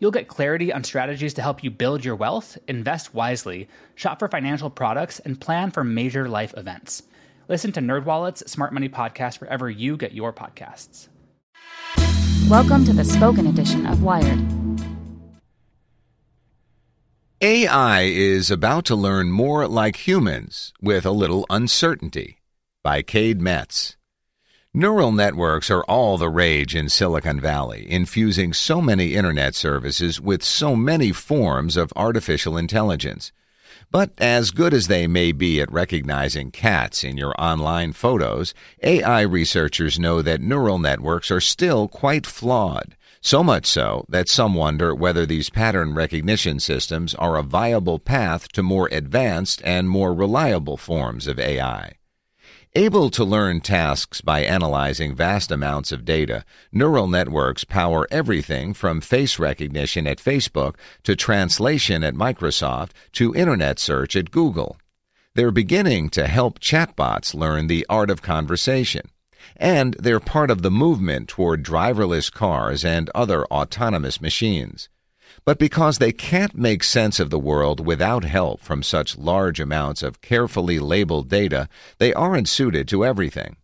You'll get clarity on strategies to help you build your wealth, invest wisely, shop for financial products, and plan for major life events. Listen to NerdWallet's Smart Money Podcast wherever you get your podcasts. Welcome to the spoken edition of Wired. AI is about to learn more like humans with a little uncertainty by Cade Metz. Neural networks are all the rage in Silicon Valley, infusing so many internet services with so many forms of artificial intelligence. But as good as they may be at recognizing cats in your online photos, AI researchers know that neural networks are still quite flawed. So much so that some wonder whether these pattern recognition systems are a viable path to more advanced and more reliable forms of AI. Able to learn tasks by analyzing vast amounts of data, neural networks power everything from face recognition at Facebook to translation at Microsoft to internet search at Google. They're beginning to help chatbots learn the art of conversation. And they're part of the movement toward driverless cars and other autonomous machines but because they can't make sense of the world without help from such large amounts of carefully labeled data, they aren't suited to everything.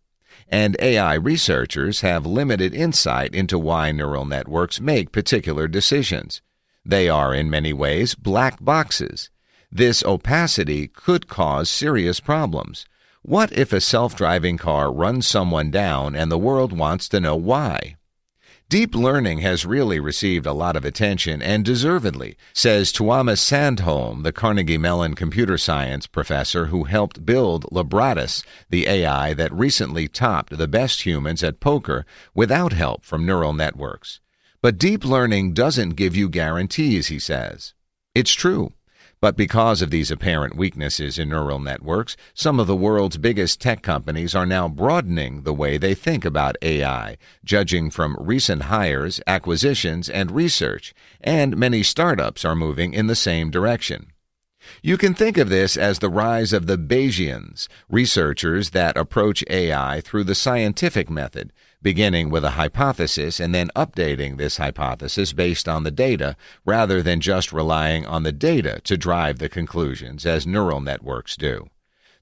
And AI researchers have limited insight into why neural networks make particular decisions. They are, in many ways, black boxes. This opacity could cause serious problems. What if a self driving car runs someone down and the world wants to know why? Deep learning has really received a lot of attention, and deservedly, says Tuomas Sandholm, the Carnegie Mellon computer science professor who helped build Libratus, the AI that recently topped the best humans at poker without help from neural networks. But deep learning doesn't give you guarantees, he says. It's true. But because of these apparent weaknesses in neural networks, some of the world's biggest tech companies are now broadening the way they think about AI, judging from recent hires, acquisitions, and research, and many startups are moving in the same direction. You can think of this as the rise of the Bayesians, researchers that approach AI through the scientific method, beginning with a hypothesis and then updating this hypothesis based on the data rather than just relying on the data to drive the conclusions as neural networks do.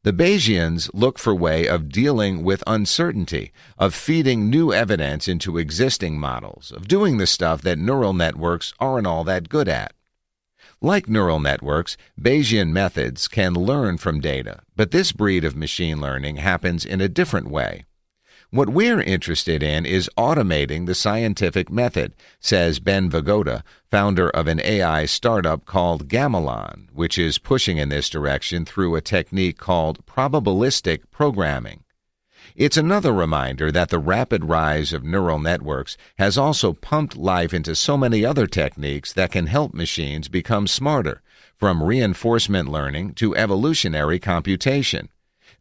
The Bayesians look for way of dealing with uncertainty, of feeding new evidence into existing models, of doing the stuff that neural networks aren't all that good at. Like neural networks, Bayesian methods can learn from data, but this breed of machine learning happens in a different way. What we're interested in is automating the scientific method, says Ben Vigoda, founder of an AI startup called Gamalon, which is pushing in this direction through a technique called probabilistic programming. It's another reminder that the rapid rise of neural networks has also pumped life into so many other techniques that can help machines become smarter, from reinforcement learning to evolutionary computation.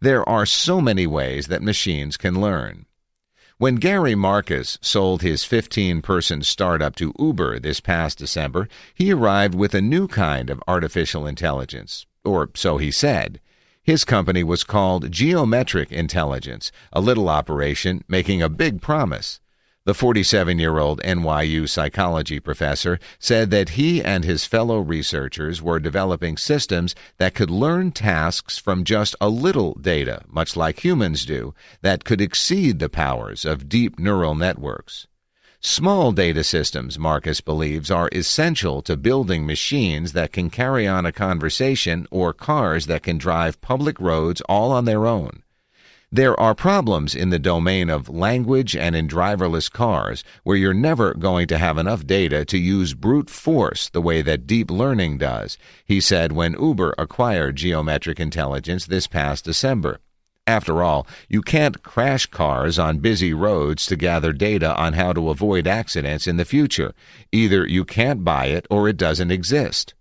There are so many ways that machines can learn. When Gary Marcus sold his 15 person startup to Uber this past December, he arrived with a new kind of artificial intelligence, or so he said. His company was called Geometric Intelligence, a little operation making a big promise. The 47 year old NYU psychology professor said that he and his fellow researchers were developing systems that could learn tasks from just a little data, much like humans do, that could exceed the powers of deep neural networks. Small data systems, Marcus believes, are essential to building machines that can carry on a conversation or cars that can drive public roads all on their own. There are problems in the domain of language and in driverless cars where you're never going to have enough data to use brute force the way that deep learning does, he said when Uber acquired geometric intelligence this past December. After all, you can't crash cars on busy roads to gather data on how to avoid accidents in the future. Either you can't buy it or it doesn't exist.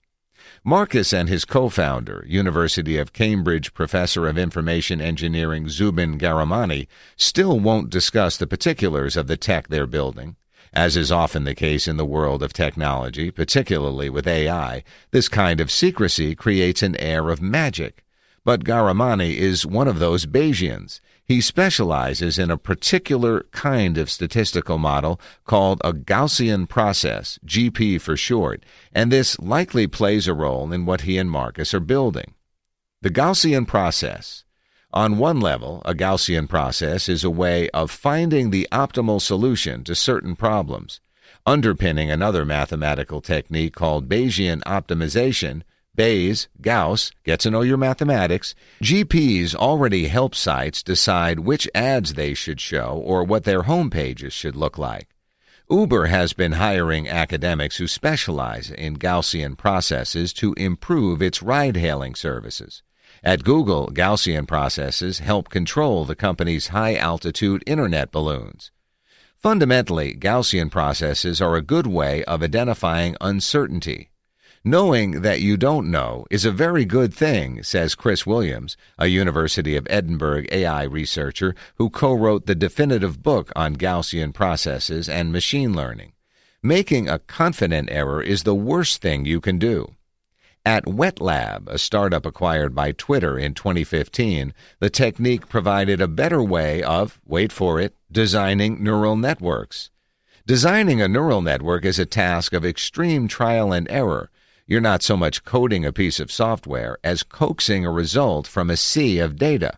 Marcus and his co-founder, University of Cambridge professor of information engineering Zoubin Ghahramani, still won't discuss the particulars of the tech they're building. As is often the case in the world of technology, particularly with AI, this kind of secrecy creates an air of magic. But Ghahramani is one of those Bayesians. He specializes in a particular kind of statistical model called a Gaussian process, GP for short, and this likely plays a role in what he and Marcus are building. The Gaussian process. On one level, a Gaussian process is a way of finding the optimal solution to certain problems. Underpinning another mathematical technique called Bayesian optimization Bayes, Gauss, get to know your mathematics. GPs already help sites decide which ads they should show or what their home pages should look like. Uber has been hiring academics who specialize in Gaussian processes to improve its ride hailing services. At Google, Gaussian processes help control the company's high altitude internet balloons. Fundamentally, Gaussian processes are a good way of identifying uncertainty Knowing that you don't know is a very good thing, says Chris Williams, a University of Edinburgh AI researcher who co-wrote the definitive book on Gaussian processes and machine learning. Making a confident error is the worst thing you can do. At Whetlab, a startup acquired by Twitter in 2015, the technique provided a better way of, wait for it, designing neural networks. Designing a neural network is a task of extreme trial and error you're not so much coding a piece of software as coaxing a result from a sea of data.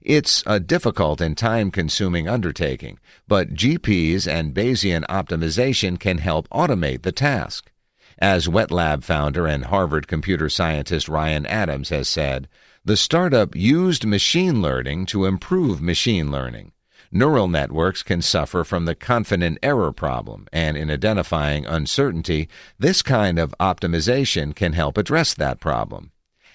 It's a difficult and time consuming undertaking, but GPs and Bayesian optimization can help automate the task. As Whetlab founder and Harvard computer scientist Ryan Adams has said, the startup used machine learning to improve machine learning. Neural networks can suffer from the confident error problem, and in identifying uncertainty, this kind of optimization can help address that problem.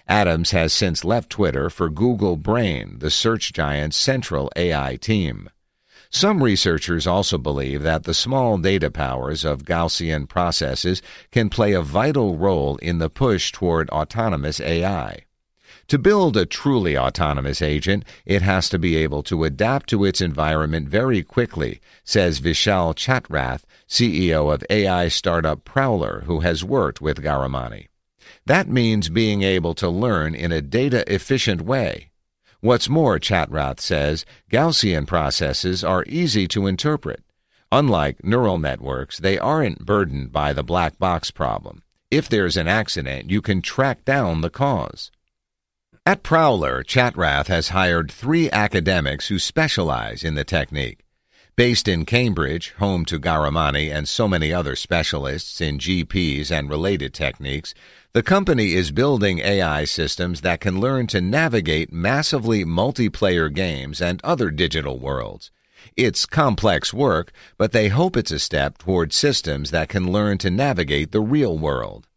Adams has since left Twitter for Google Brain, the search giant's central AI team. Some researchers also believe that the small data powers of Gaussian processes can play a vital role in the push toward autonomous AI. To build a truly autonomous agent, it has to be able to adapt to its environment very quickly, says Vishal Chatrath, CEO of AI startup Prowler, who has worked with Ghahramani. That means being able to learn in a data efficient way. What's more, Chatrath says, Gaussian processes are easy to interpret. Unlike neural networks, they aren't burdened by the black box problem. If there's an accident, you can track down the cause. At Prowler, Chatrath has hired three academics who specialize in the technique. Based in Cambridge, home to Ghahramani and so many other specialists in GPs and related techniques, the company is building AI systems that can learn to navigate massively multiplayer games and other digital worlds. It's complex work, but they hope it's a step toward systems that can learn to navigate the real world.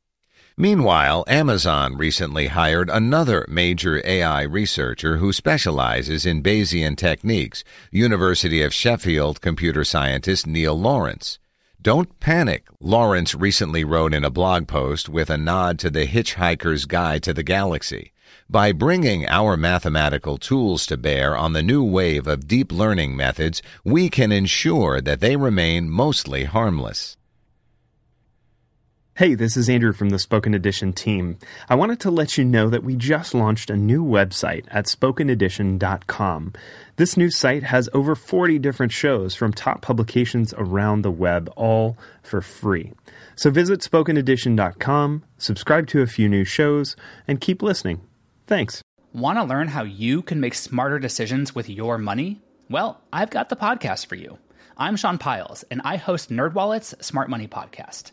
Meanwhile, Amazon recently hired another major AI researcher who specializes in Bayesian techniques, University of Sheffield computer scientist Neil Lawrence. Don't panic, Lawrence recently wrote in a blog post with a nod to the Hitchhiker's Guide to the Galaxy. By bringing our mathematical tools to bear on the new wave of deep learning methods, we can ensure that they remain mostly harmless. Hey, this is Andrew from the Spoken Edition team. I wanted to let you know that we just launched a new website at spokenedition.com. This new site has over 40 different shows from top publications around the web, all for free. So visit spokenedition.com, subscribe to a few new shows, and keep listening. Thanks. Want to learn how you can make smarter decisions with your money? Well, I've got the podcast for you. I'm Sean Pyles, and I host NerdWallet's Smart Money Podcast.